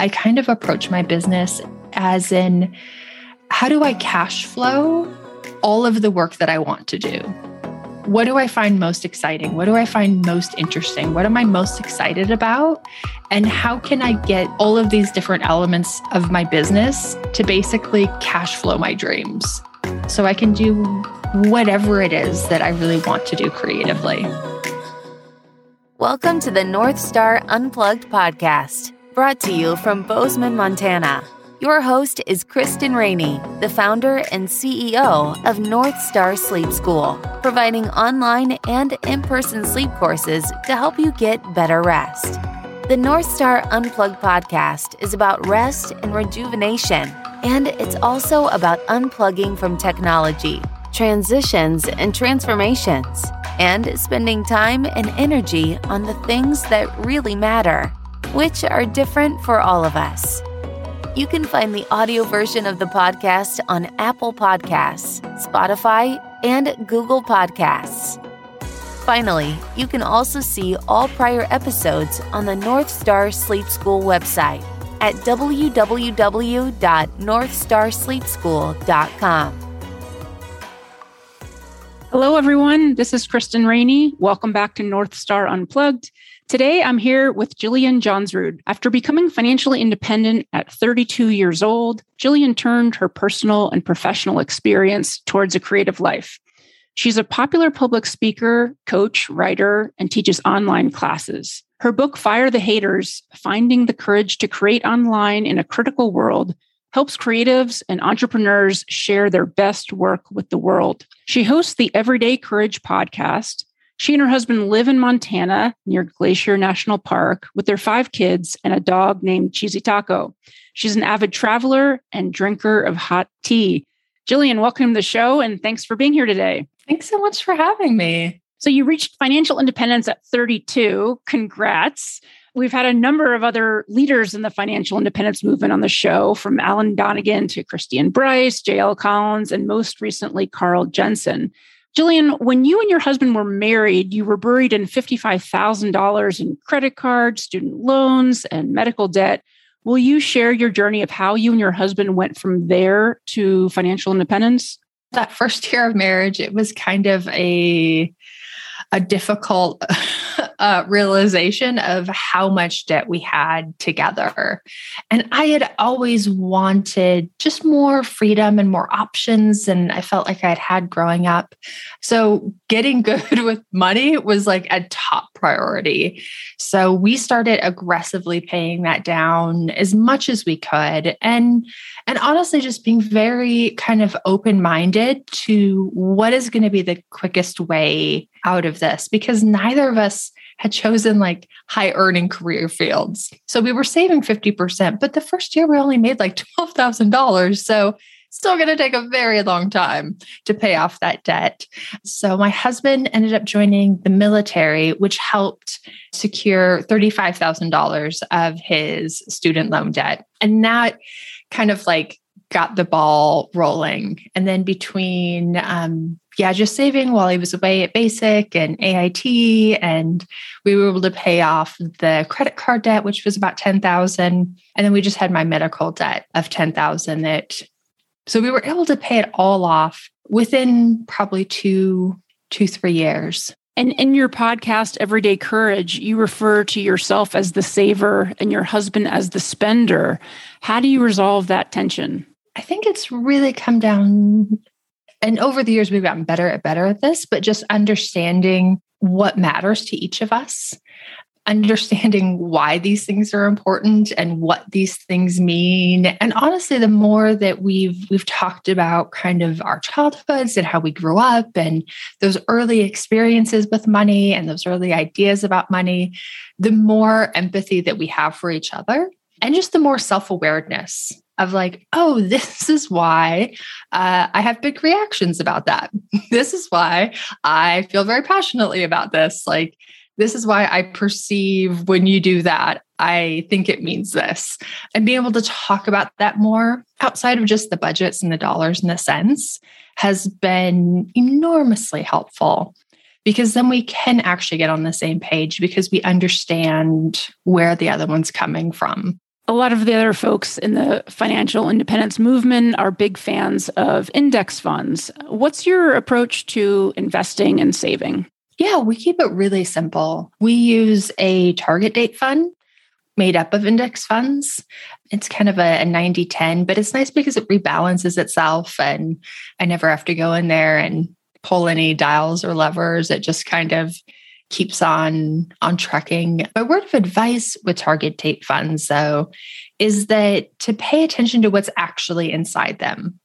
I kind of approach my business as in how do I cash flow all of the work that I want to do? What do I find most exciting? What do I find most interesting? What am I most excited about? And how can I get all of these different elements of my business to basically cash flow my dreams so I can do whatever it is that I really want to do creatively? Welcome to the North Star Unplugged podcast brought to you from Bozeman, Montana. Your host is Kristen Rainey, the founder and CEO of North Star Sleep School, providing online and in person sleep courses to help you get better rest. The North Star Unplugged podcast is about rest and rejuvenation, and it's also about unplugging from technology, transitions, and transformations, and spending time and energy on the things that really matter which are different for all of us. You can find the audio version of the podcast on Apple Podcasts, Spotify, and Google Podcasts. Finally, you can also see all prior episodes on the North Star Sleep School website at www.northstarsleepschool.com. Hello, everyone. This is Kristen Rainey. Welcome back to North Star Unplugged. Today, I'm here with Jillian Johnsrud. After becoming financially independent at 32 years old, Jillian turned her personal and professional experience towards a creative life. She's a popular public speaker, coach, writer, and teaches online classes. Her book, Fire the Haters Finding the Courage to Create Online in a Critical World, helps creatives and entrepreneurs share their best work with the world. She hosts the Everyday Courage podcast she and her husband live in Montana near Glacier National Park with their five kids and a dog named Cheesy Taco. She's an avid traveler and drinker of hot tea. Jillian, welcome to the show and thanks for being here today. Thanks so much for having me. So, you reached financial independence at 32. Congrats. We've had a number of other leaders in the financial independence movement on the show, from Alan Donegan to Christian Bryce, J.L. Collins, and most recently, Carl Jensen. Jillian, when you and your husband were married, you were buried in $55,000 in credit cards, student loans, and medical debt. Will you share your journey of how you and your husband went from there to financial independence? That first year of marriage, it was kind of a a difficult uh, realization of how much debt we had together. And I had always wanted just more freedom and more options. And I felt like I'd had growing up. So getting good with money was like a top priority. So we started aggressively paying that down as much as we could. And and honestly just being very kind of open-minded to what is going to be the quickest way out of this because neither of us had chosen like high earning career fields. So we were saving 50%, but the first year we only made like $12,000. So still going to take a very long time to pay off that debt. So my husband ended up joining the military, which helped secure $35,000 of his student loan debt. And that kind of like got the ball rolling. And then between um, yeah, just saving while he was away at basic and AIT. And we were able to pay off the credit card debt, which was about 10,000. And then we just had my medical debt of 10,000 that, so we were able to pay it all off within probably two, two, three years. And in your podcast, Everyday Courage, you refer to yourself as the saver and your husband as the spender. How do you resolve that tension? I think it's really come down and over the years, we've gotten better at better at this, but just understanding what matters to each of us, understanding why these things are important and what these things mean. And honestly, the more that we've we've talked about kind of our childhoods and how we grew up and those early experiences with money and those early ideas about money, the more empathy that we have for each other and just the more self-awareness of like, oh, this is why uh, I have big reactions about that. this is why I feel very passionately about this. Like, this is why I perceive when you do that, I think it means this. And being able to talk about that more outside of just the budgets and the dollars and the cents has been enormously helpful because then we can actually get on the same page because we understand where the other one's coming from. A lot of the other folks in the financial independence movement are big fans of index funds. What's your approach to investing and saving? Yeah, we keep it really simple. We use a target date fund made up of index funds. It's kind of a, a 90 10, but it's nice because it rebalances itself and I never have to go in there and pull any dials or levers. It just kind of keeps on on trucking. My word of advice with target date funds though is that to pay attention to what's actually inside them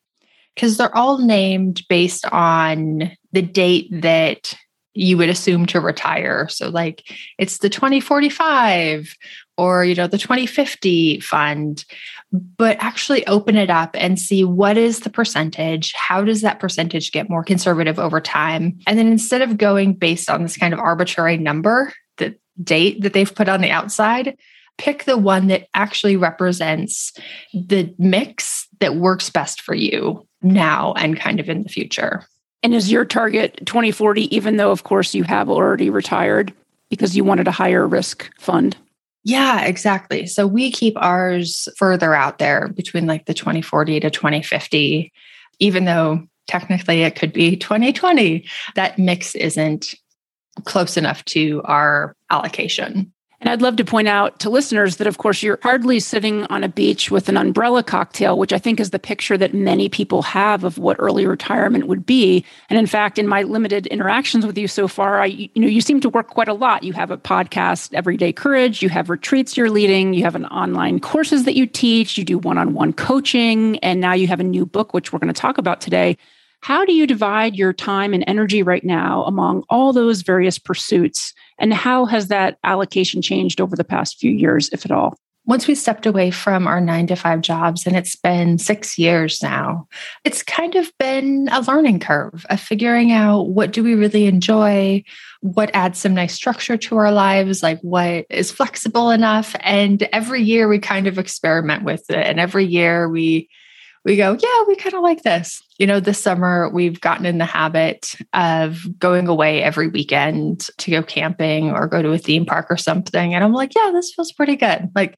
because they're all named based on the date that you would assume to retire. So like it's the 2045 or you know the 2050 fund but actually open it up and see what is the percentage how does that percentage get more conservative over time? And then instead of going based on this kind of arbitrary number the date that they've put on the outside pick the one that actually represents the mix that works best for you now and kind of in the future. And is your target 2040 even though of course you have already retired because you wanted a higher risk fund yeah, exactly. So we keep ours further out there between like the 2040 to 2050, even though technically it could be 2020. That mix isn't close enough to our allocation. And I'd love to point out to listeners that, of course, you're hardly sitting on a beach with an umbrella cocktail, which I think is the picture that many people have of what early retirement would be. And in fact, in my limited interactions with you so far, I, you know, you seem to work quite a lot. You have a podcast, Everyday Courage. You have retreats you're leading. You have an online courses that you teach. You do one-on-one coaching, and now you have a new book, which we're going to talk about today. How do you divide your time and energy right now among all those various pursuits? And how has that allocation changed over the past few years, if at all? Once we stepped away from our nine to five jobs, and it's been six years now, it's kind of been a learning curve of figuring out what do we really enjoy, what adds some nice structure to our lives, like what is flexible enough. And every year we kind of experiment with it. And every year we we go, yeah, we kind of like this. You know, this summer we've gotten in the habit of going away every weekend to go camping or go to a theme park or something. And I'm like, yeah, this feels pretty good. Like,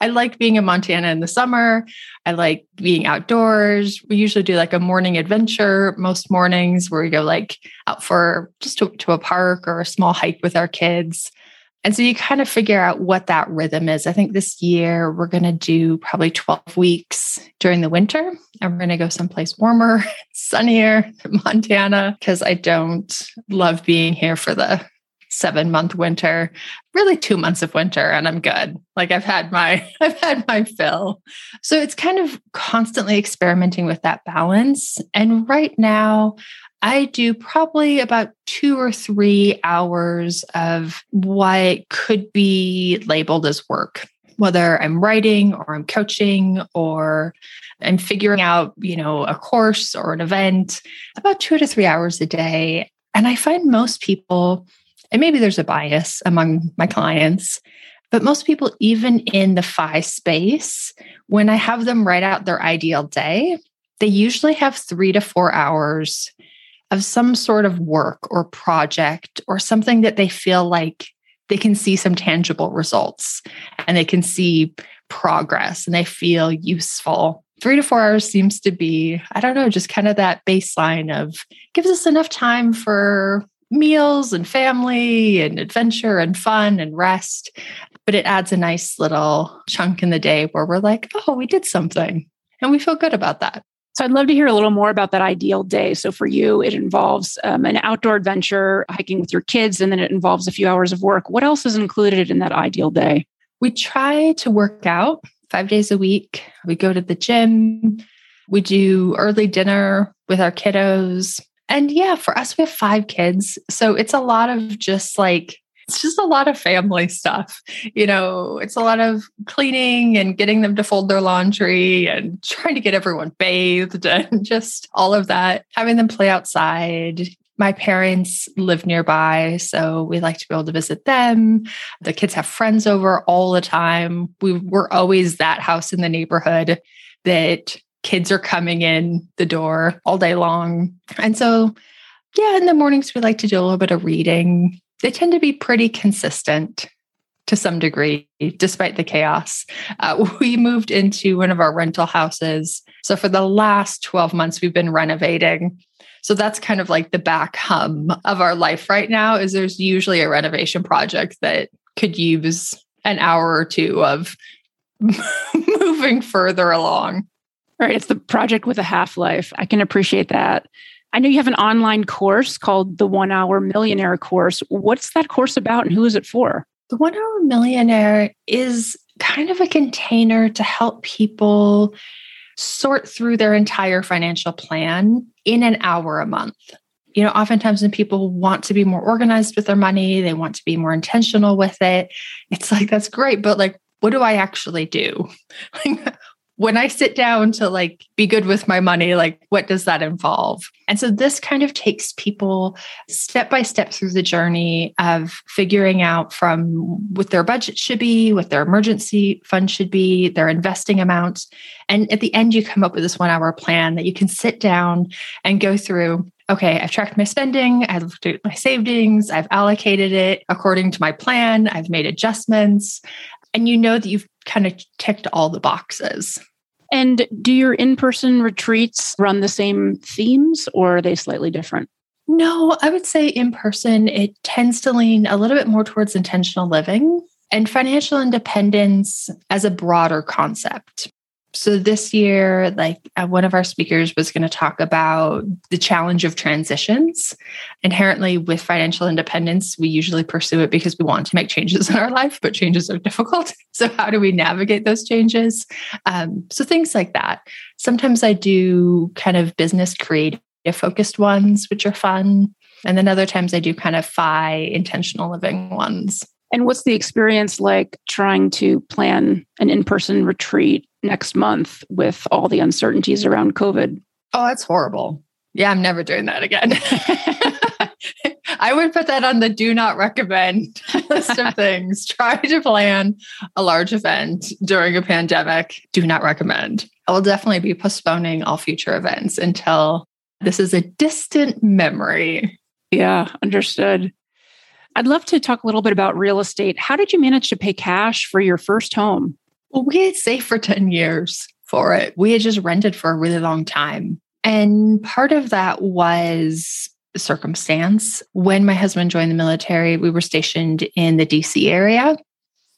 I like being in Montana in the summer. I like being outdoors. We usually do like a morning adventure most mornings where we go like out for just to, to a park or a small hike with our kids. And so you kind of figure out what that rhythm is. I think this year we're going to do probably 12 weeks during the winter and we're going to go someplace warmer, sunnier, Montana, because I don't love being here for the seven month winter, really two months of winter, and I'm good. Like I've had my, I've had my fill. So it's kind of constantly experimenting with that balance. And right now, I do probably about two or three hours of what could be labeled as work, whether I'm writing or I'm coaching or I'm figuring out, you know, a course or an event, about two to three hours a day. And I find most people, and maybe there's a bias among my clients, but most people, even in the FI space, when I have them write out their ideal day, they usually have three to four hours of some sort of work or project or something that they feel like they can see some tangible results and they can see progress and they feel useful. Three to four hours seems to be, I don't know, just kind of that baseline of gives us enough time for meals and family and adventure and fun and rest. But it adds a nice little chunk in the day where we're like, oh, we did something and we feel good about that. So I'd love to hear a little more about that ideal day. So for you, it involves um, an outdoor adventure, hiking with your kids, and then it involves a few hours of work. What else is included in that ideal day? We try to work out five days a week. We go to the gym. We do early dinner with our kiddos. And yeah, for us, we have five kids. So it's a lot of just like it's just a lot of family stuff. You know, it's a lot of cleaning and getting them to fold their laundry and trying to get everyone bathed and just all of that, having them play outside. My parents live nearby, so we like to be able to visit them. The kids have friends over all the time. We were always that house in the neighborhood that kids are coming in the door all day long. And so, yeah, in the mornings, we like to do a little bit of reading they tend to be pretty consistent. to some degree, despite the chaos. Uh, we moved into one of our rental houses. So for the last 12 months, we've been renovating. So that's kind of like the back hum of our life right now is there's usually a renovation project that could use an hour or two of moving further along. Right. It's the project with a half life. I can appreciate that. I know you have an online course called the One Hour Millionaire course. What's that course about and who is it for? The One Hour Millionaire is kind of a container to help people sort through their entire financial plan in an hour a month. You know, oftentimes when people want to be more organized with their money, they want to be more intentional with it. It's like, that's great, but like, what do I actually do? when I sit down to like be good with my money, like what does that involve? And so this kind of takes people step by step through the journey of figuring out from what their budget should be, what their emergency fund should be, their investing amounts. And at the end, you come up with this one hour plan that you can sit down and go through. Okay, I've tracked my spending, I've looked at my savings, I've allocated it according to my plan, I've made adjustments, and you know that you've kind of ticked all the boxes. And do your in person retreats run the same themes or are they slightly different? No, I would say in person, it tends to lean a little bit more towards intentional living and financial independence as a broader concept so this year like uh, one of our speakers was going to talk about the challenge of transitions. Inherently with financial independence we usually pursue it because we want to make changes in our life but changes are difficult. So how do we navigate those changes? Um, so things like that. Sometimes i do kind of business creative focused ones which are fun. And then other times i do kind of fi intentional living ones. And what's the experience like trying to plan an in person retreat next month with all the uncertainties around COVID? Oh, that's horrible. Yeah, I'm never doing that again. I would put that on the do not recommend list of things. Try to plan a large event during a pandemic. Do not recommend. I will definitely be postponing all future events until this is a distant memory. Yeah, understood. I'd love to talk a little bit about real estate. How did you manage to pay cash for your first home? Well, we had saved for 10 years for it. We had just rented for a really long time. And part of that was circumstance. When my husband joined the military, we were stationed in the DC area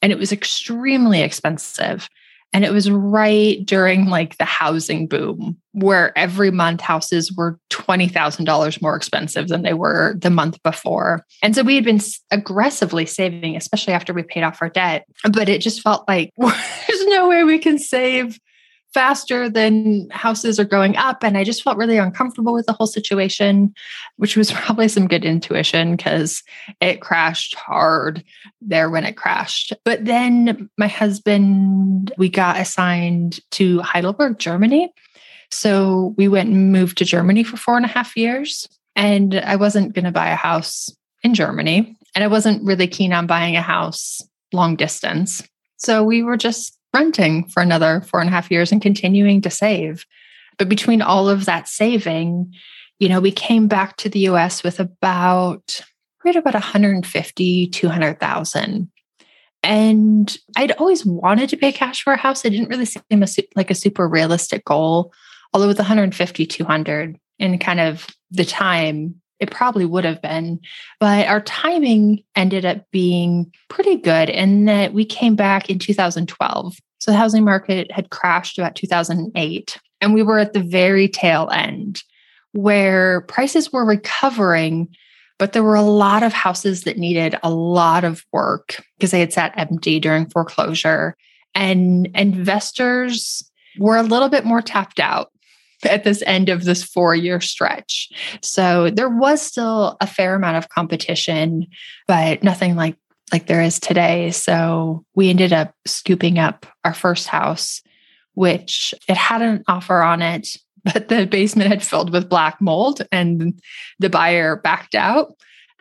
and it was extremely expensive. And it was right during like the housing boom where every month houses were $20,000 more expensive than they were the month before. And so we had been aggressively saving, especially after we paid off our debt. But it just felt like there's no way we can save faster than houses are going up. And I just felt really uncomfortable with the whole situation, which was probably some good intuition because it crashed hard there when it crashed. But then my husband, we got assigned to Heidelberg, Germany. So we went and moved to Germany for four and a half years. And I wasn't going to buy a house in Germany. And I wasn't really keen on buying a house long distance. So we were just renting for another four and a half years and continuing to save. But between all of that saving, you know, we came back to the US with about, right about 150, 200,000. And I'd always wanted to pay cash for a house. It didn't really seem a, like a super realistic goal. Although with 150, 200 and kind of the time it probably would have been. But our timing ended up being pretty good in that we came back in 2012. So the housing market had crashed about 2008. And we were at the very tail end where prices were recovering, but there were a lot of houses that needed a lot of work because they had sat empty during foreclosure. And investors were a little bit more tapped out at this end of this four year stretch. So there was still a fair amount of competition, but nothing like like there is today. So we ended up scooping up our first house, which it had an offer on it, but the basement had filled with black mold and the buyer backed out.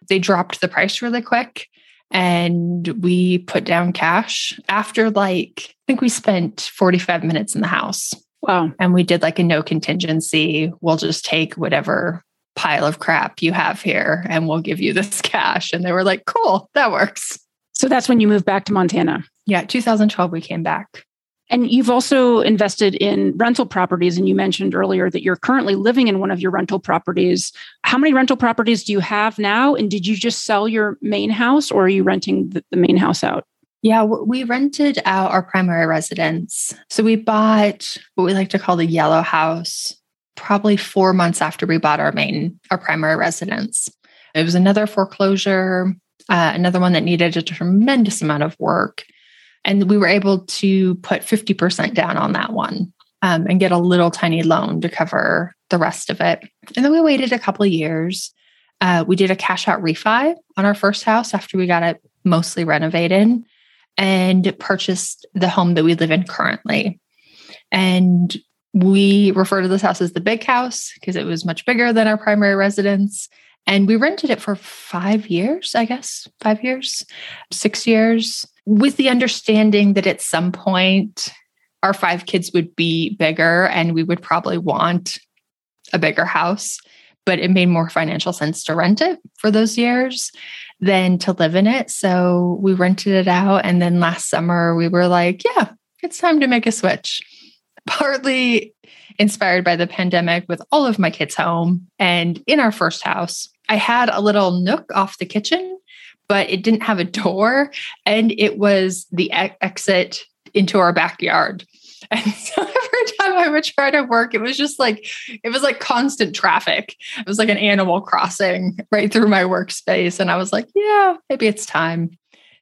They dropped the price really quick and we put down cash after like I think we spent 45 minutes in the house Wow. And we did like a no contingency. We'll just take whatever pile of crap you have here and we'll give you this cash. And they were like, cool, that works. So that's when you moved back to Montana. Yeah, 2012 we came back. And you've also invested in rental properties. And you mentioned earlier that you're currently living in one of your rental properties. How many rental properties do you have now? And did you just sell your main house or are you renting the, the main house out? Yeah, we rented out our primary residence. So we bought what we like to call the yellow house probably four months after we bought our main, our primary residence. It was another foreclosure, uh, another one that needed a tremendous amount of work. And we were able to put 50% down on that one um, and get a little tiny loan to cover the rest of it. And then we waited a couple of years. Uh, we did a cash out refi on our first house after we got it mostly renovated and purchased the home that we live in currently. And we refer to this house as the big house because it was much bigger than our primary residence. And we rented it for five years, I guess, five years, six years with the understanding that at some point our five kids would be bigger and we would probably want a bigger house, but it made more financial sense to rent it for those years than to live in it. So we rented it out. And then last summer we were like, yeah, it's time to make a switch. Partly inspired by the pandemic with all of my kids home and in our first house. I had a little nook off the kitchen but it didn't have a door and it was the e- exit into our backyard. And so time I would try to work, it was just like, it was like constant traffic. It was like an animal crossing right through my workspace. And I was like, yeah, maybe it's time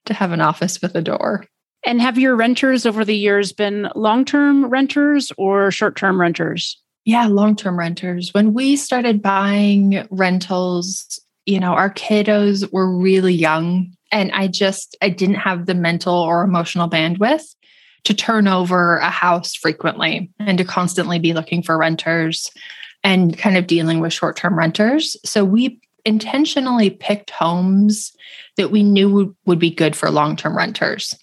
to have an office with a door. And have your renters over the years been long term renters or short term renters? Yeah, long term renters. When we started buying rentals you know, our kiddos were really young and I just I didn't have the mental or emotional bandwidth to turn over a house frequently and to constantly be looking for renters and kind of dealing with short-term renters. So we intentionally picked homes that we knew would, be good for long-term renters.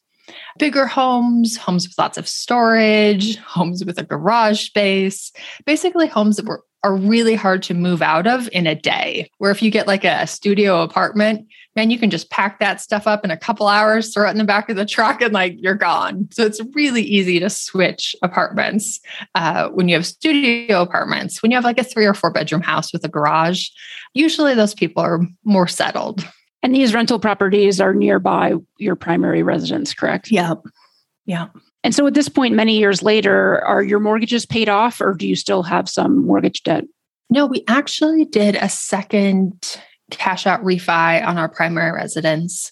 Bigger homes, homes with lots of storage, homes with a garage space, basically homes that were are really hard to move out of in a day. Where if you get like a studio apartment, man, you can just pack that stuff up in a couple hours, throw it in the back of the truck, and like you're gone. So it's really easy to switch apartments uh, when you have studio apartments. When you have like a three or four bedroom house with a garage, usually those people are more settled. And these rental properties are nearby your primary residence, correct? Yeah. Yeah. And so at this point, many years later, are your mortgages paid off or do you still have some mortgage debt? No, we actually did a second cash out refi on our primary residence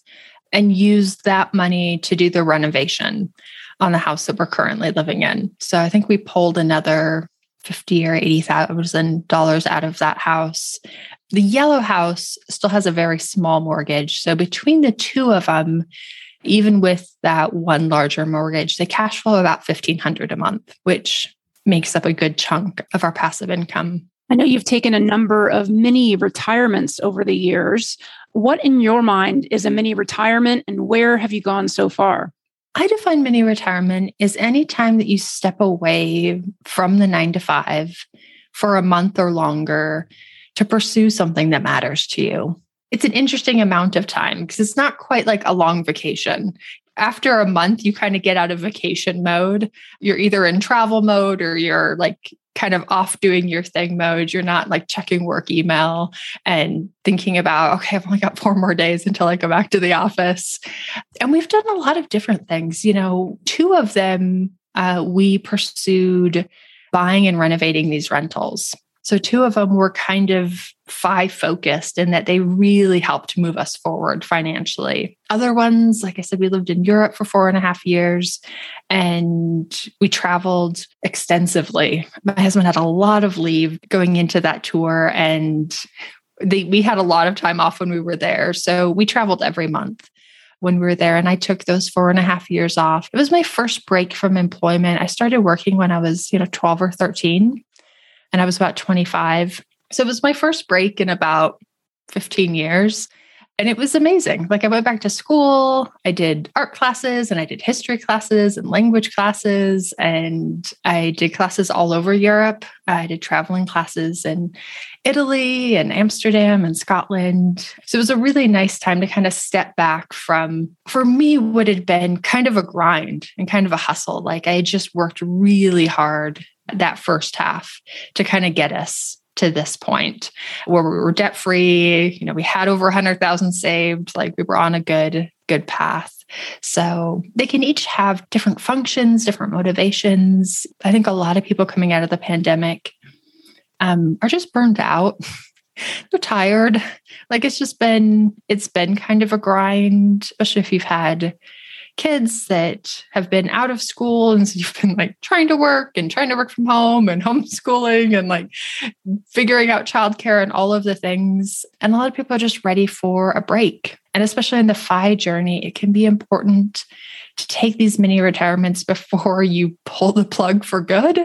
and use that money to do the renovation on the house that we're currently living in. So I think we pulled another 50 or 80,000 dollars out of that house. The yellow house still has a very small mortgage. So between the two of them, even with that one larger mortgage, they cash flow about 1500 a month, which makes up a good chunk of our passive income. I know you've taken a number of mini retirements over the years. What in your mind is a mini retirement and where have you gone so far? I define mini retirement as any time that you step away from the nine to five for a month or longer to pursue something that matters to you it's an interesting amount of time because it's not quite like a long vacation. After a month, you kind of get out of vacation mode. You're either in travel mode or you're like kind of off doing your thing mode. You're not like checking work email and thinking about, okay, I've only got four more days until I go back to the office. And we've done a lot of different things. You know, two of them uh, we pursued buying and renovating these rentals. So, two of them were kind of FI focused in that they really helped move us forward financially. Other ones, like I said, we lived in Europe for four and a half years and we traveled extensively. My husband had a lot of leave going into that tour and they, we had a lot of time off when we were there. So, we traveled every month when we were there. And I took those four and a half years off. It was my first break from employment. I started working when I was, you know, 12 or 13 and I was about 25. So it was my first break in about 15 years. and it was amazing. Like I went back to school, I did art classes and I did history classes and language classes and I did classes all over Europe. I did traveling classes in Italy and Amsterdam and Scotland. So it was a really nice time to kind of step back from for me what had been kind of a grind and kind of a hustle. Like I just worked really hard that first half to kind of get us to this point where we were debt free. You know, we had over 100,000 saved, like we were on a good, good path. So they can each have different functions, different motivations. I think a lot of people coming out of the pandemic um, are just burned out. They're tired. Like it's just been, it's been kind of a grind, especially if you've had kids that have been out of school and so you've been like trying to work and trying to work from home and homeschooling and like figuring out childcare and all of the things. And a lot of people are just ready for a break. And especially in the FI journey it can be important to take these mini retirements before you pull the plug for good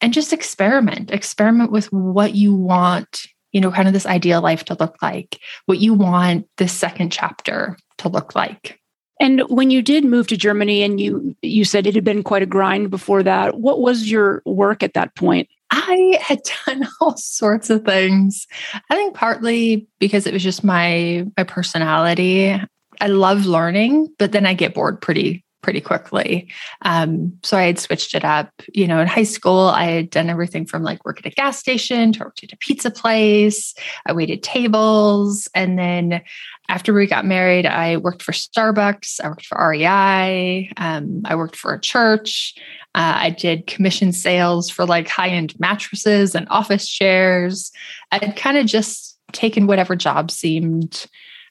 and just experiment. Experiment with what you want you know kind of this ideal life to look like what you want this second chapter to look like and when you did move to Germany and you you said it had been quite a grind before that, what was your work at that point? I had done all sorts of things. I think partly because it was just my my personality. I love learning, but then I get bored pretty pretty quickly. Um, so I had switched it up. You know, in high school, I had done everything from like work at a gas station to work at a pizza place. I waited tables. And then after we got married, I worked for Starbucks, I worked for REI, um, I worked for a church. Uh, I did commission sales for like high end mattresses and office chairs. I'd kind of just taken whatever job seemed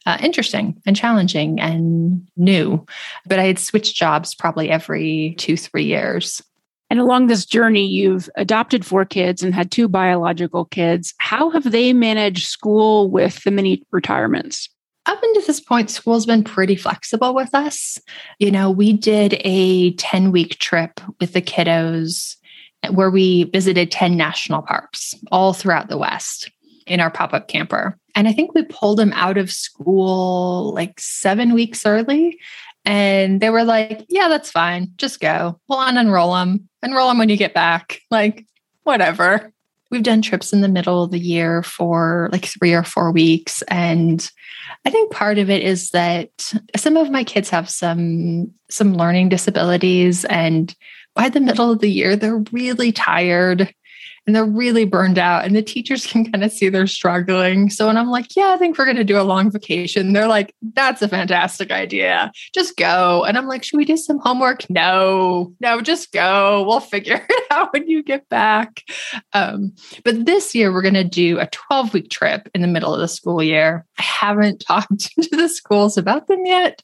uh, interesting and challenging and new. But I had switched jobs probably every two, three years. And along this journey, you've adopted four kids and had two biological kids. How have they managed school with the mini retirements? Up until this point, school's been pretty flexible with us. You know, we did a 10 week trip with the kiddos where we visited 10 national parks all throughout the West in our pop up camper. And I think we pulled them out of school like seven weeks early. And they were like, yeah, that's fine. Just go. We'll unenroll them. Enroll them when you get back. Like, whatever. We've done trips in the middle of the year for like three or four weeks. And I think part of it is that some of my kids have some some learning disabilities and by the middle of the year they're really tired and they're really burned out and the teachers can kind of see they're struggling. So when i'm like yeah i think we're going to do a long vacation they're like that's a fantastic idea. Just go. And i'm like should we do some homework? No. No just go. We'll figure it out when you get back. Um, but this year we're going to do a 12 week trip in the middle of the school year. I haven't talked to the schools about them yet.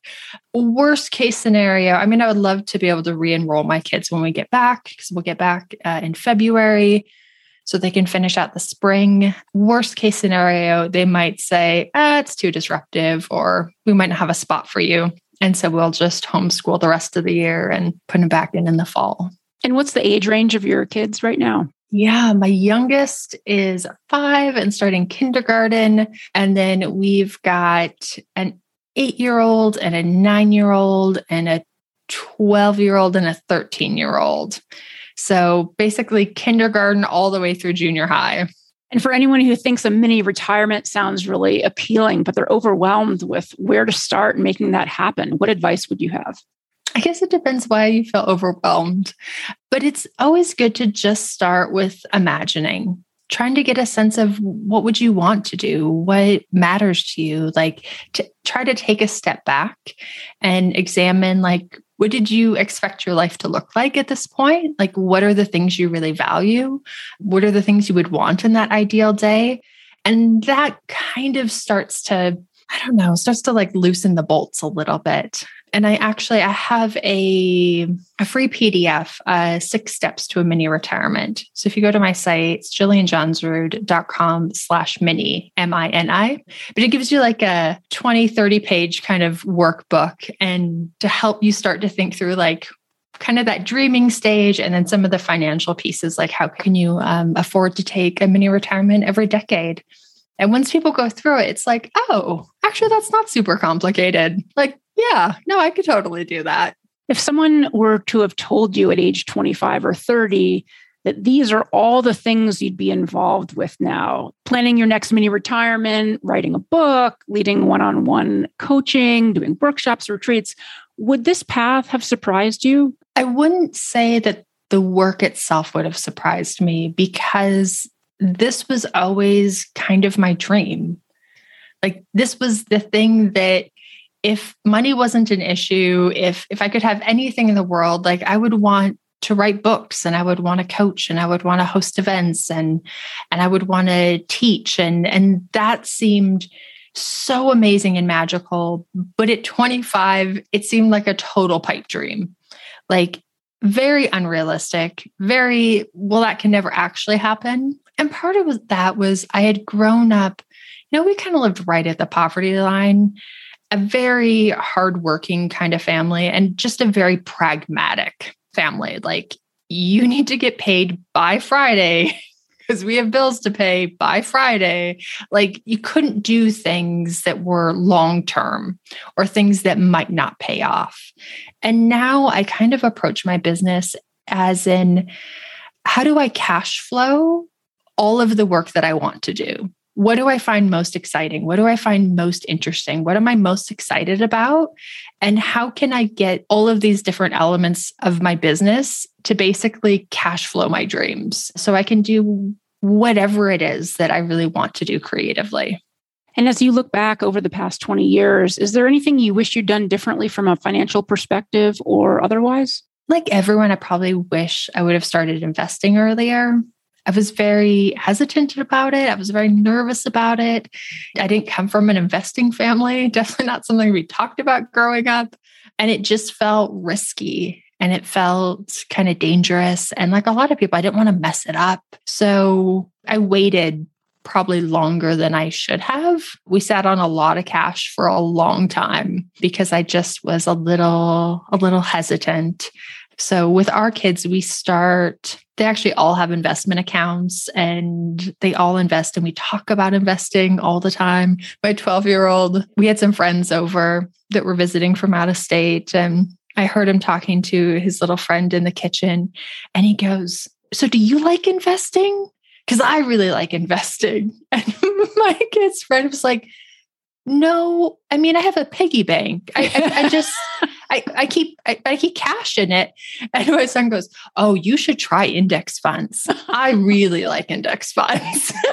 Worst case scenario i mean i would love to be able to re-enroll my kids when we get back because we'll get back uh, in february so they can finish out the spring. Worst case scenario, they might say, ah, it's too disruptive, or we might not have a spot for you. And so we'll just homeschool the rest of the year and put them back in in the fall. And what's the age range of your kids right now? Yeah, my youngest is five and starting kindergarten. And then we've got an eight year old and a nine year old and a 12 year old and a 13 year old. So basically, kindergarten all the way through junior high. And for anyone who thinks a mini retirement sounds really appealing, but they're overwhelmed with where to start making that happen, what advice would you have? I guess it depends why you feel overwhelmed, but it's always good to just start with imagining trying to get a sense of what would you want to do what matters to you like to try to take a step back and examine like what did you expect your life to look like at this point? Like what are the things you really value? What are the things you would want in that ideal day? And that kind of starts to I don't know, starts to like loosen the bolts a little bit. And I actually I have a a free PDF, uh, six steps to a mini retirement. So if you go to my site, it's jillianjohnsrud.com slash mini, M-I-N-I. But it gives you like a 20, 30 page kind of workbook and to help you start to think through like kind of that dreaming stage and then some of the financial pieces like how can you um, afford to take a mini retirement every decade and once people go through it, it's like, oh, actually, that's not super complicated. Like, yeah, no, I could totally do that. If someone were to have told you at age 25 or 30 that these are all the things you'd be involved with now planning your next mini retirement, writing a book, leading one on one coaching, doing workshops, retreats would this path have surprised you? I wouldn't say that the work itself would have surprised me because this was always kind of my dream. Like this was the thing that if money wasn't an issue, if if I could have anything in the world, like I would want to write books and I would want to coach and I would want to host events and and I would want to teach. And and that seemed so amazing and magical. But at 25 it seemed like a total pipe dream. Like very unrealistic very well that can never actually happen. And part of that was I had grown up, you know, we kind of lived right at the poverty line, a very hardworking kind of family, and just a very pragmatic family. Like, you need to get paid by Friday because we have bills to pay by Friday. Like, you couldn't do things that were long term or things that might not pay off. And now I kind of approach my business as in, how do I cash flow all of the work that I want to do. What do I find most exciting? What do I find most interesting? What am I most excited about? And how can I get all of these different elements of my business to basically cash flow my dreams so I can do whatever it is that I really want to do creatively? And as you look back over the past 20 years, is there anything you wish you'd done differently from a financial perspective or otherwise? Like everyone, I probably wish I would have started investing earlier. I was very hesitant about it. I was very nervous about it. I didn't come from an investing family, definitely not something we talked about growing up. And it just felt risky and it felt kind of dangerous. And like a lot of people, I didn't want to mess it up. So I waited probably longer than I should have. We sat on a lot of cash for a long time because I just was a little a little hesitant so with our kids, we start, they actually all have investment accounts and they all invest and we talk about investing all the time. My 12 year old, we had some friends over that were visiting from out of state and I heard him talking to his little friend in the kitchen and he goes, So do you like investing? Because I really like investing. And my kid's friend was like, no, I mean, I have a piggy bank. I, I, I just, I, I keep, I, I, keep cash in it. And my son goes, "Oh, you should try index funds. I really like index funds."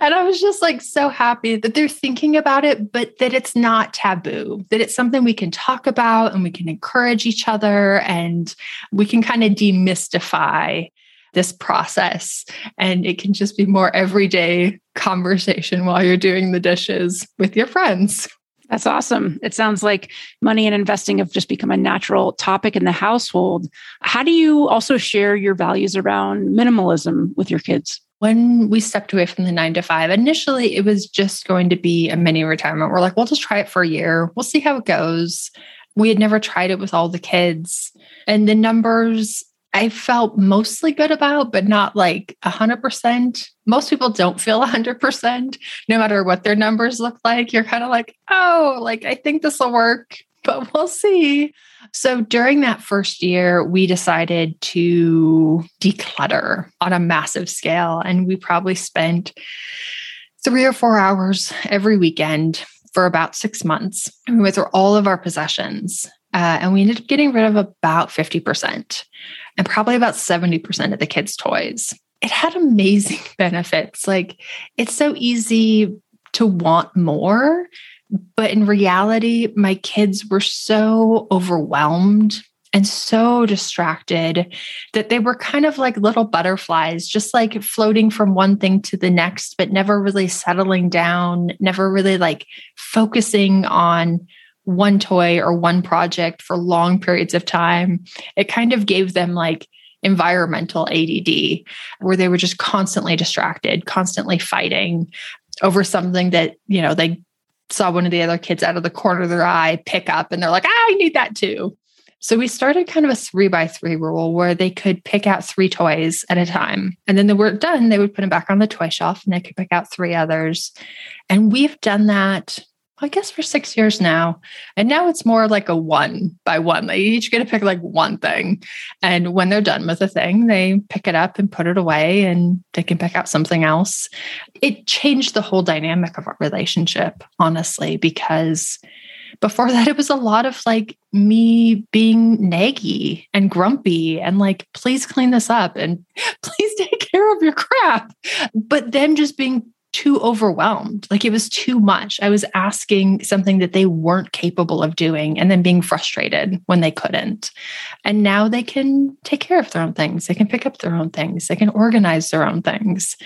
and I was just like so happy that they're thinking about it, but that it's not taboo, that it's something we can talk about and we can encourage each other and we can kind of demystify this process. And it can just be more everyday conversation while you're doing the dishes with your friends. That's awesome. It sounds like money and investing have just become a natural topic in the household. How do you also share your values around minimalism with your kids? When we stepped away from the nine to five, initially it was just going to be a mini retirement. We're like, we'll just try it for a year. We'll see how it goes. We had never tried it with all the kids. And the numbers I felt mostly good about, but not like 100%. Most people don't feel 100%, no matter what their numbers look like. You're kind of like, oh, like, I think this will work, but we'll see. So during that first year, we decided to declutter on a massive scale. And we probably spent three or four hours every weekend for about six months. we went through all of our possessions uh, and we ended up getting rid of about 50% and probably about 70% of the kids' toys. It had amazing benefits. Like it's so easy to want more, but in reality, my kids were so overwhelmed and so distracted that they were kind of like little butterflies, just like floating from one thing to the next, but never really settling down, never really like focusing on one toy or one project for long periods of time, it kind of gave them like environmental ADD, where they were just constantly distracted, constantly fighting over something that, you know, they saw one of the other kids out of the corner of their eye pick up and they're like, ah, I need that too. So we started kind of a three by three rule where they could pick out three toys at a time. And then the work done, they would put them back on the toy shelf and they could pick out three others. And we've done that I guess for six years now. And now it's more like a one by one. They each get to pick like one thing. And when they're done with a thing, they pick it up and put it away and they can pick out something else. It changed the whole dynamic of our relationship, honestly, because before that, it was a lot of like me being naggy and grumpy and like, please clean this up and please take care of your crap. But them just being too overwhelmed. Like it was too much. I was asking something that they weren't capable of doing and then being frustrated when they couldn't. And now they can take care of their own things. They can pick up their own things. They can organize their own things.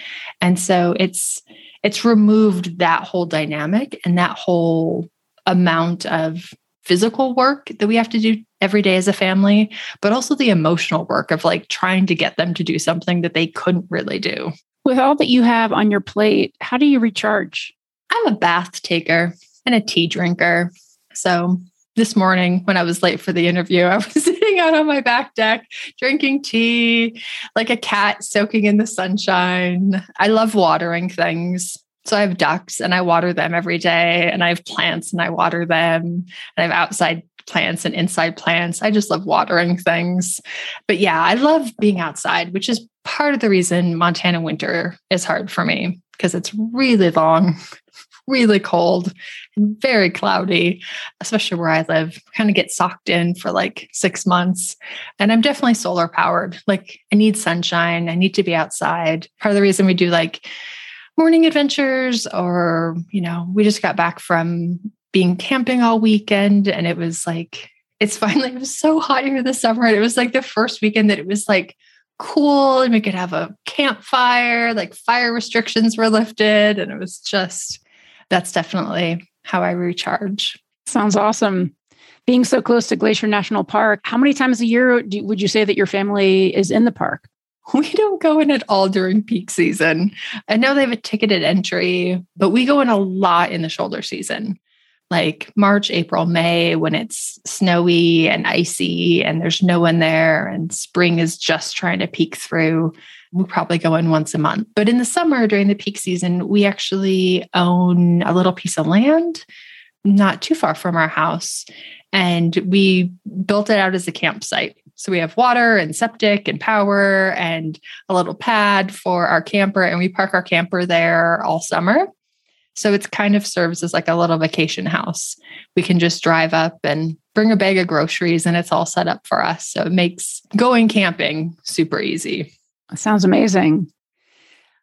And so it's it's removed that whole dynamic and that whole amount of physical work that we have to do every day as a family, but also the emotional work of like trying to get them to do something that they couldn't really do. With all that you have on your plate, how do you recharge? I'm a bath taker and a tea drinker. So this morning when I was late for the interview, I was sitting out on my back deck drinking tea like a cat soaking in the sunshine. I love watering things. So I have ducks and I water them every day, and I have plants and I water them, and I have outside plants and inside plants. I just love watering things. But yeah, I love being outside, which is part of the reason Montana winter is hard for me because it's really long, really cold, and very cloudy, especially where I live. Kind of get socked in for like six months. And I'm definitely solar powered. Like I need sunshine, I need to be outside. Part of the reason we do like morning adventures or you know we just got back from being camping all weekend and it was like it's finally it was so hot here this summer and it was like the first weekend that it was like cool and we could have a campfire like fire restrictions were lifted and it was just that's definitely how i recharge. Sounds awesome. Being so close to glacier national park how many times a year do, would you say that your family is in the park? We don't go in at all during peak season. I know they have a ticketed entry, but we go in a lot in the shoulder season like March, April, May when it's snowy and icy and there's no one there and spring is just trying to peek through. We probably go in once a month. But in the summer during the peak season, we actually own a little piece of land not too far from our house. And we built it out as a campsite. So we have water and septic and power and a little pad for our camper. And we park our camper there all summer. So it's kind of serves as like a little vacation house. We can just drive up and bring a bag of groceries and it's all set up for us. So it makes going camping super easy. That sounds amazing.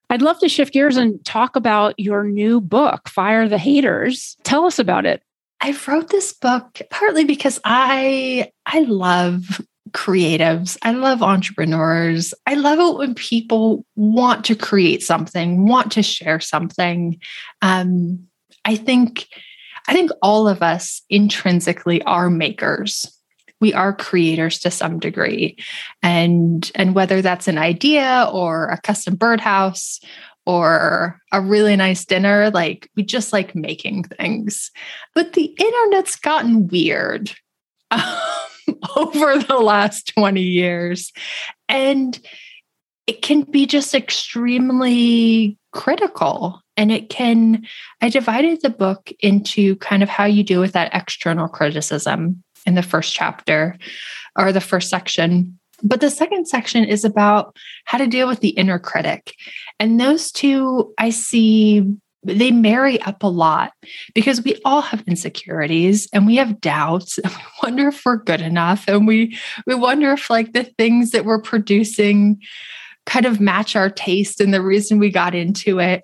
I'd love to shift gears and talk about your new book, Fire the Haters. Tell us about it. I wrote this book partly because I I love creatives. I love entrepreneurs. I love it when people want to create something, want to share something. Um, I think I think all of us intrinsically are makers. We are creators to some degree. And and whether that's an idea or a custom birdhouse or a really nice dinner, like we just like making things. But the internet's gotten weird. over the last 20 years. And it can be just extremely critical. And it can, I divided the book into kind of how you deal with that external criticism in the first chapter or the first section. But the second section is about how to deal with the inner critic. And those two I see they marry up a lot because we all have insecurities and we have doubts and we wonder if we're good enough and we we wonder if like the things that we're producing kind of match our taste and the reason we got into it.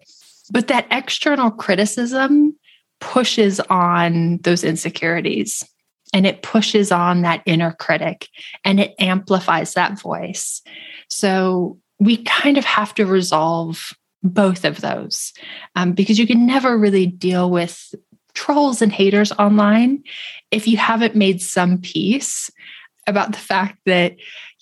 But that external criticism pushes on those insecurities and it pushes on that inner critic and it amplifies that voice. So we kind of have to resolve both of those um, because you can never really deal with trolls and haters online if you haven't made some peace about the fact that,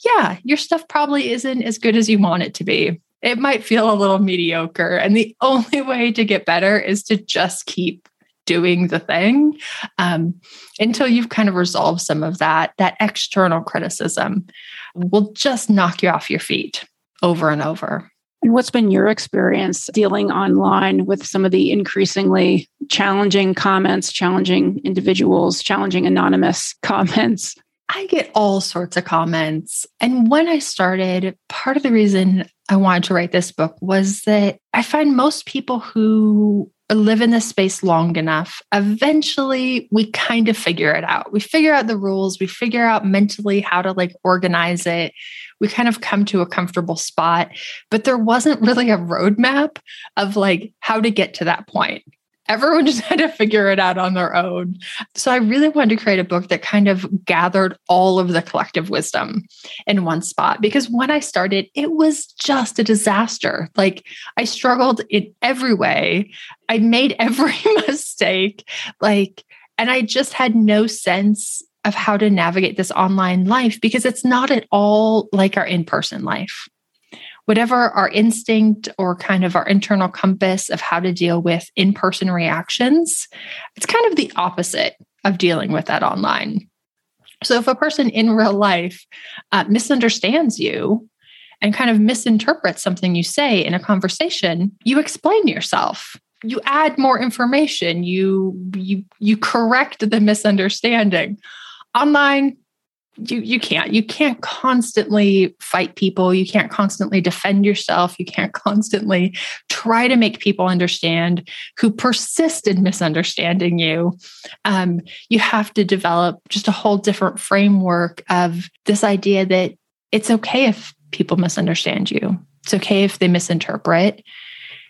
yeah, your stuff probably isn't as good as you want it to be. It might feel a little mediocre. And the only way to get better is to just keep doing the thing um, until you've kind of resolved some of that that external criticism will just knock you off your feet over and over and what's been your experience dealing online with some of the increasingly challenging comments challenging individuals challenging anonymous comments I get all sorts of comments. And when I started, part of the reason I wanted to write this book was that I find most people who live in this space long enough, eventually we kind of figure it out. We figure out the rules, we figure out mentally how to like organize it. We kind of come to a comfortable spot, but there wasn't really a roadmap of like how to get to that point everyone just had to figure it out on their own. So I really wanted to create a book that kind of gathered all of the collective wisdom in one spot because when I started, it was just a disaster. Like I struggled in every way. I made every mistake. Like, and I just had no sense of how to navigate this online life because it's not at all like our in person life whatever our instinct or kind of our internal compass of how to deal with in person reactions, it's kind of the opposite of dealing with that online. So if a person in real life uh, misunderstands you, and kind of misinterprets something you say in a conversation, you explain yourself. You add more information. You you you correct the misunderstanding. Online, you you can't you can't constantly fight people. You can't constantly defend yourself. You can't constantly try to make people understand who persist in misunderstanding you. Um, you have to develop just a whole different framework of this idea that it's okay if people misunderstand you. It's okay if they misinterpret.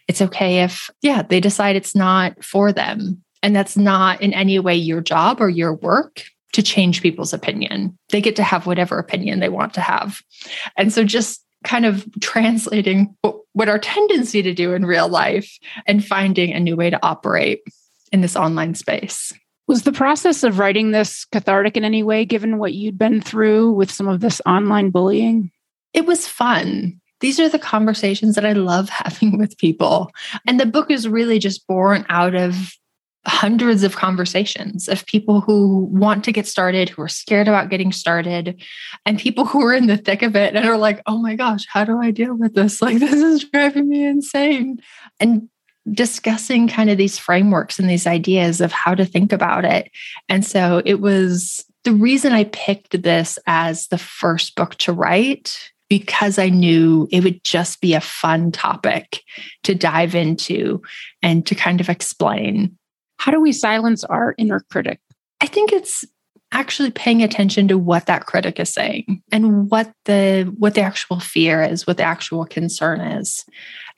It's okay if yeah they decide it's not for them. And that's not in any way your job or your work to change people's opinion. They get to have whatever opinion they want to have. And so just kind of translating what our tendency to do in real life and finding a new way to operate in this online space. Was the process of writing this cathartic in any way, given what you'd been through with some of this online bullying? It was fun. These are the conversations that I love having with people. And the book is really just born out of hundreds of conversations of people who want to get started, who are scared about getting started, and people who are in the thick of it and are like, oh my gosh, how do I deal with this? Like, this is driving me insane. And discussing kind of these frameworks and these ideas of how to think about it. And so it was the reason I picked this as the first book to write because I knew it would just be a fun topic to dive into and to kind of explain how do we silence our inner critic? I think it's actually paying attention to what that critic is saying and what the what the actual fear is, what the actual concern is.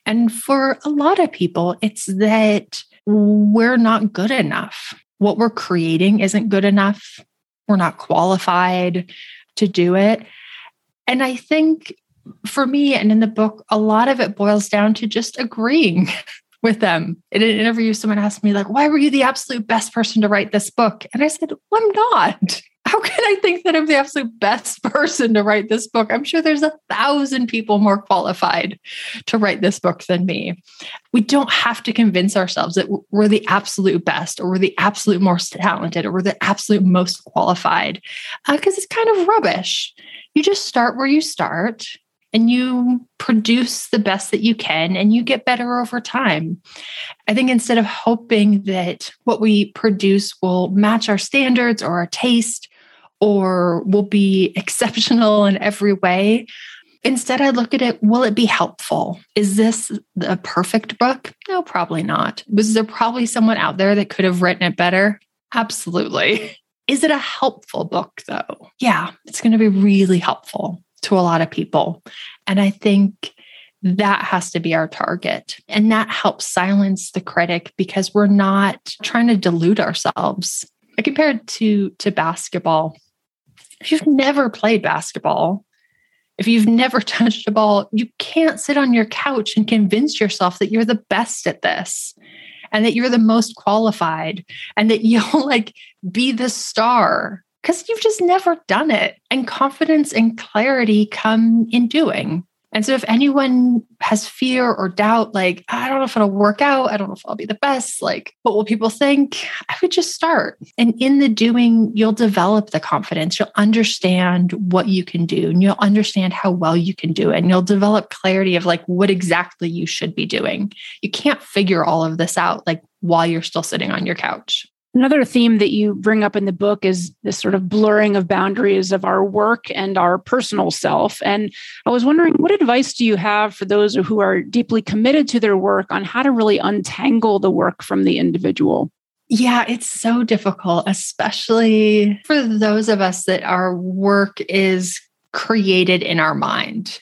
And for a lot of people, it's that we're not good enough. What we're creating isn't good enough. We're not qualified to do it. And I think for me and in the book, a lot of it boils down to just agreeing with them. In an interview, someone asked me, like, why were you the absolute best person to write this book? And I said, well, I'm not. How can I think that I'm the absolute best person to write this book? I'm sure there's a thousand people more qualified to write this book than me. We don't have to convince ourselves that we're the absolute best or we're the absolute most talented or we're the absolute most qualified because uh, it's kind of rubbish. You just start where you start and you produce the best that you can and you get better over time. I think instead of hoping that what we produce will match our standards or our taste or will be exceptional in every way, instead I look at it will it be helpful? Is this a perfect book? No, probably not. Was there probably someone out there that could have written it better? Absolutely. Is it a helpful book though? Yeah, it's going to be really helpful to a lot of people. And I think that has to be our target. And that helps silence the critic because we're not trying to delude ourselves. I compare it to, to basketball. If you've never played basketball, if you've never touched a ball, you can't sit on your couch and convince yourself that you're the best at this and that you're the most qualified and that you'll like be the star because you've just never done it. And confidence and clarity come in doing. And so if anyone has fear or doubt, like, I don't know if it'll work out, I don't know if I'll be the best, like, what will people think? I would just start. And in the doing, you'll develop the confidence. You'll understand what you can do and you'll understand how well you can do it. And you'll develop clarity of like what exactly you should be doing. You can't figure all of this out like while you're still sitting on your couch. Another theme that you bring up in the book is this sort of blurring of boundaries of our work and our personal self. And I was wondering, what advice do you have for those who are deeply committed to their work on how to really untangle the work from the individual? Yeah, it's so difficult, especially for those of us that our work is created in our mind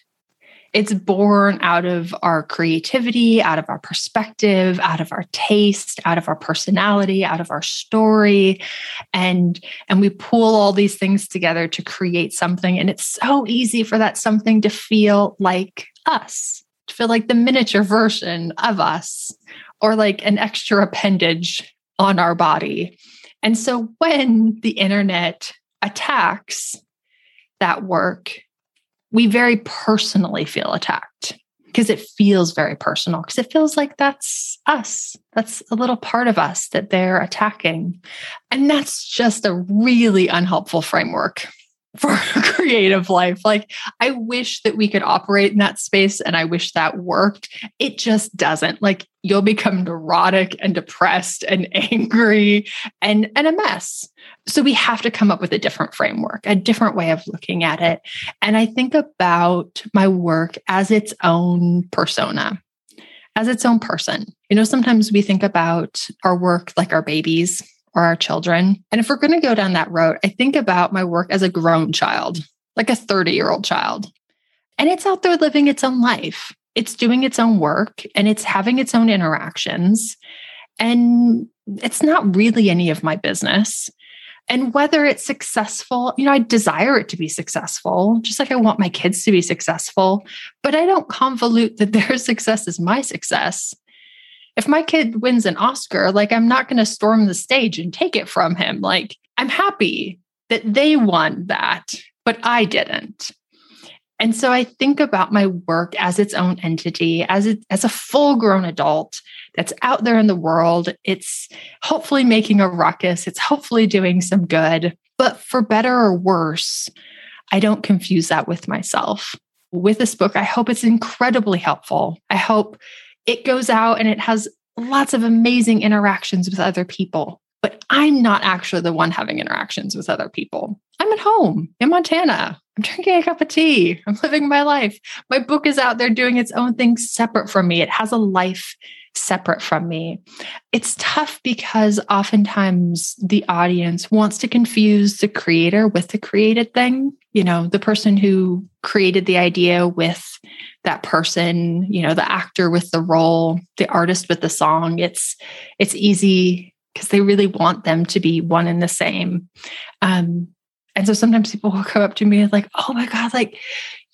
it's born out of our creativity, out of our perspective, out of our taste, out of our personality, out of our story. And, and we pull all these things together to create something. And it's so easy for that something to feel like us, to feel like the miniature version of us, or like an extra appendage on our body. And so when the internet attacks that work, we very personally feel attacked because it feels very personal because it feels like that's us. That's a little part of us that they're attacking. And that's just a really unhelpful framework for creative life. Like, I wish that we could operate in that space and I wish that worked. It just doesn't. Like, you'll become neurotic and depressed and angry and, and a mess. So, we have to come up with a different framework, a different way of looking at it. And I think about my work as its own persona as its own person. You know, sometimes we think about our work like our babies or our children. And if we're going to go down that road, I think about my work as a grown child, like a 30 year old child. And it's out there living its own life. It's doing its own work and it's having its own interactions. And it's not really any of my business. And whether it's successful, you know, I desire it to be successful, just like I want my kids to be successful, but I don't convolute that their success is my success if my kid wins an Oscar, like I'm not going to storm the stage and take it from him. Like I'm happy that they won that, but I didn't. And so I think about my work as its own entity, as it, as a full-grown adult that's out there in the world. It's hopefully making a ruckus. It's hopefully doing some good. But for better or worse, I don't confuse that with myself. With this book, I hope it's incredibly helpful. I hope it goes out and it has lots of amazing interactions with other people. But I'm not actually the one having interactions with other people. I'm at home in Montana. I'm drinking a cup of tea. I'm living my life. My book is out there doing its own thing separate from me. It has a life separate from me. It's tough because oftentimes the audience wants to confuse the creator with the created thing. You know, the person who created the idea with that person, you know, the actor with the role, the artist with the song. It's it's easy because they really want them to be one and the same. Um, and so sometimes people will come up to me and like, oh my God, like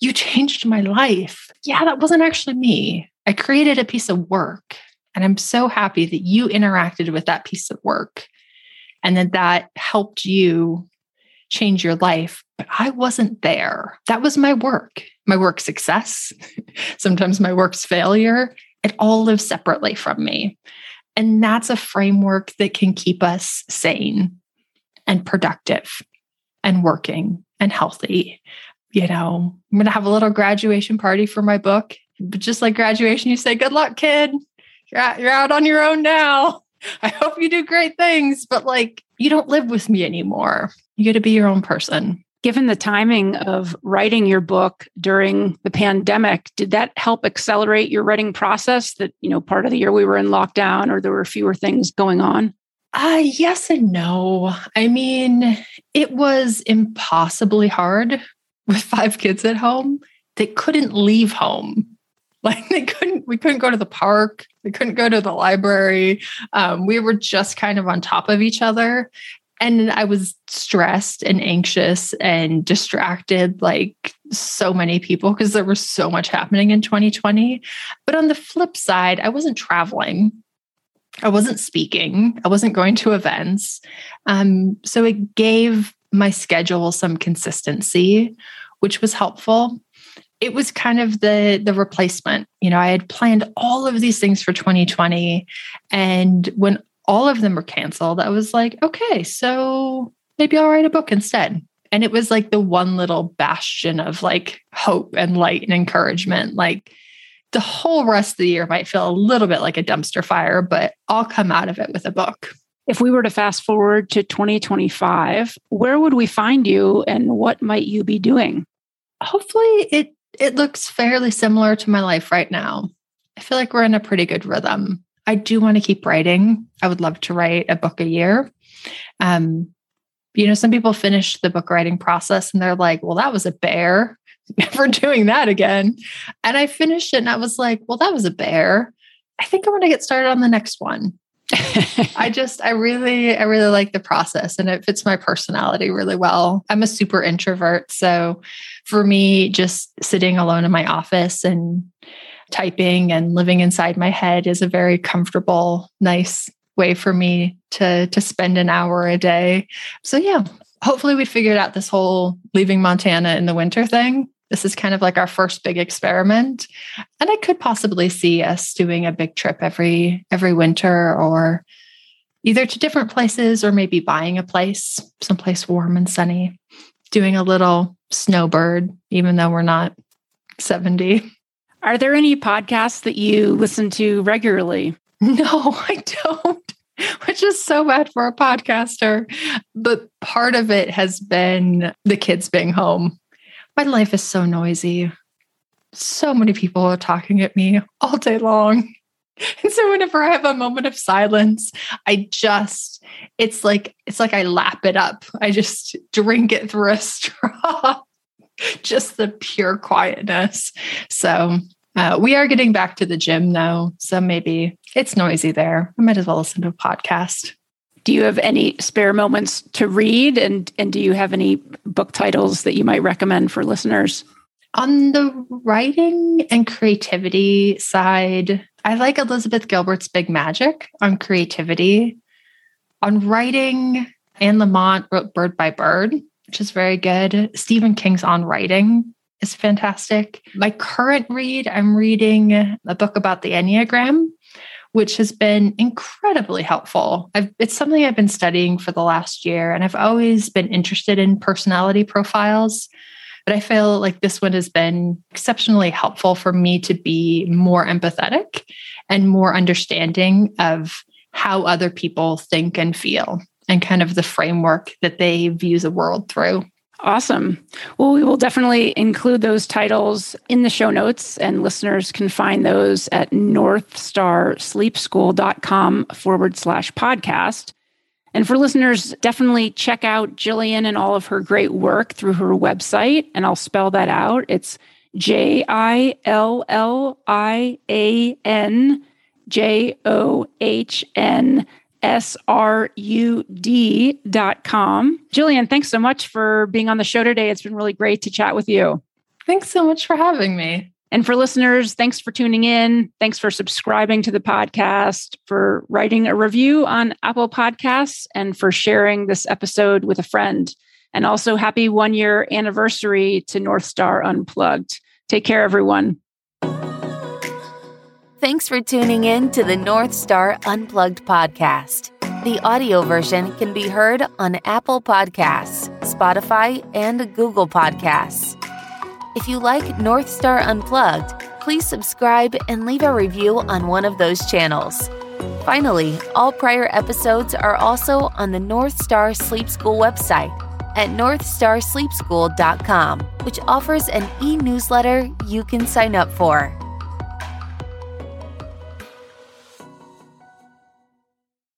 you changed my life. Yeah, that wasn't actually me. I created a piece of work and I'm so happy that you interacted with that piece of work and that that helped you change your life. But I wasn't there. That was my work, my work success, sometimes my work's failure. It all lives separately from me. And that's a framework that can keep us sane and productive and working and healthy. You know, I'm going to have a little graduation party for my book. But just like graduation, you say, Good luck, kid you're out, you're out on your own now. I hope you do great things, but like you don't live with me anymore. You get to be your own person. Given the timing of writing your book during the pandemic, did that help accelerate your writing process? That, you know, part of the year we were in lockdown or there were fewer things going on? Uh, yes and no. I mean, it was impossibly hard with five kids at home. They couldn't leave home. Like they couldn't, we couldn't go to the park. We couldn't go to the library. Um, we were just kind of on top of each other. And I was stressed and anxious and distracted, like so many people, because there was so much happening in 2020. But on the flip side, I wasn't traveling. I wasn't speaking. I wasn't going to events. Um, so it gave my schedule some consistency, which was helpful it was kind of the the replacement. You know, I had planned all of these things for 2020 and when all of them were canceled, I was like, okay, so maybe I'll write a book instead. And it was like the one little bastion of like hope and light and encouragement. Like the whole rest of the year might feel a little bit like a dumpster fire, but I'll come out of it with a book. If we were to fast forward to 2025, where would we find you and what might you be doing? Hopefully it it looks fairly similar to my life right now. I feel like we're in a pretty good rhythm. I do want to keep writing. I would love to write a book a year. Um, you know, some people finish the book writing process and they're like, well, that was a bear. Never doing that again. And I finished it and I was like, well, that was a bear. I think I want to get started on the next one. I just, I really, I really like the process and it fits my personality really well. I'm a super introvert. So for me, just sitting alone in my office and typing and living inside my head is a very comfortable, nice way for me to to spend an hour a day. So yeah, hopefully we figured out this whole leaving Montana in the winter thing. This is kind of like our first big experiment. And I could possibly see us doing a big trip every every winter or either to different places or maybe buying a place, someplace warm and sunny, doing a little snowbird, even though we're not 70. Are there any podcasts that you listen to regularly? No, I don't, which is so bad for a podcaster. But part of it has been the kids being home. My life is so noisy. So many people are talking at me all day long. And so whenever I have a moment of silence, I just it's like it's like I lap it up. I just drink it through a straw. just the pure quietness. So uh, we are getting back to the gym though, so maybe it's noisy there. I might as well listen to a podcast. Do you have any spare moments to read, and and do you have any book titles that you might recommend for listeners? On the writing and creativity side, I like Elizabeth Gilbert's Big Magic on creativity. On writing, Anne Lamott wrote Bird by Bird, which is very good. Stephen King's On Writing is fantastic. My current read, I'm reading a book about the Enneagram, which has been incredibly helpful. I've, it's something I've been studying for the last year, and I've always been interested in personality profiles. But I feel like this one has been exceptionally helpful for me to be more empathetic and more understanding of how other people think and feel and kind of the framework that they view the world through. Awesome. Well, we will definitely include those titles in the show notes, and listeners can find those at northstarsleepschool.com forward slash podcast. And for listeners, definitely check out Jillian and all of her great work through her website. And I'll spell that out. It's J I L L I A N J O H N srud.com. Jillian, thanks so much for being on the show today. It's been really great to chat with you. Thanks so much for having me. And for listeners, thanks for tuning in. Thanks for subscribing to the podcast, for writing a review on Apple Podcasts, and for sharing this episode with a friend. And also, happy one year anniversary to North Star Unplugged. Take care, everyone. Thanks for tuning in to the North Star Unplugged podcast. The audio version can be heard on Apple Podcasts, Spotify, and Google Podcasts. If you like North Star Unplugged, please subscribe and leave a review on one of those channels. Finally, all prior episodes are also on the North Star Sleep School website at northstarsleepschool.com, which offers an e newsletter you can sign up for.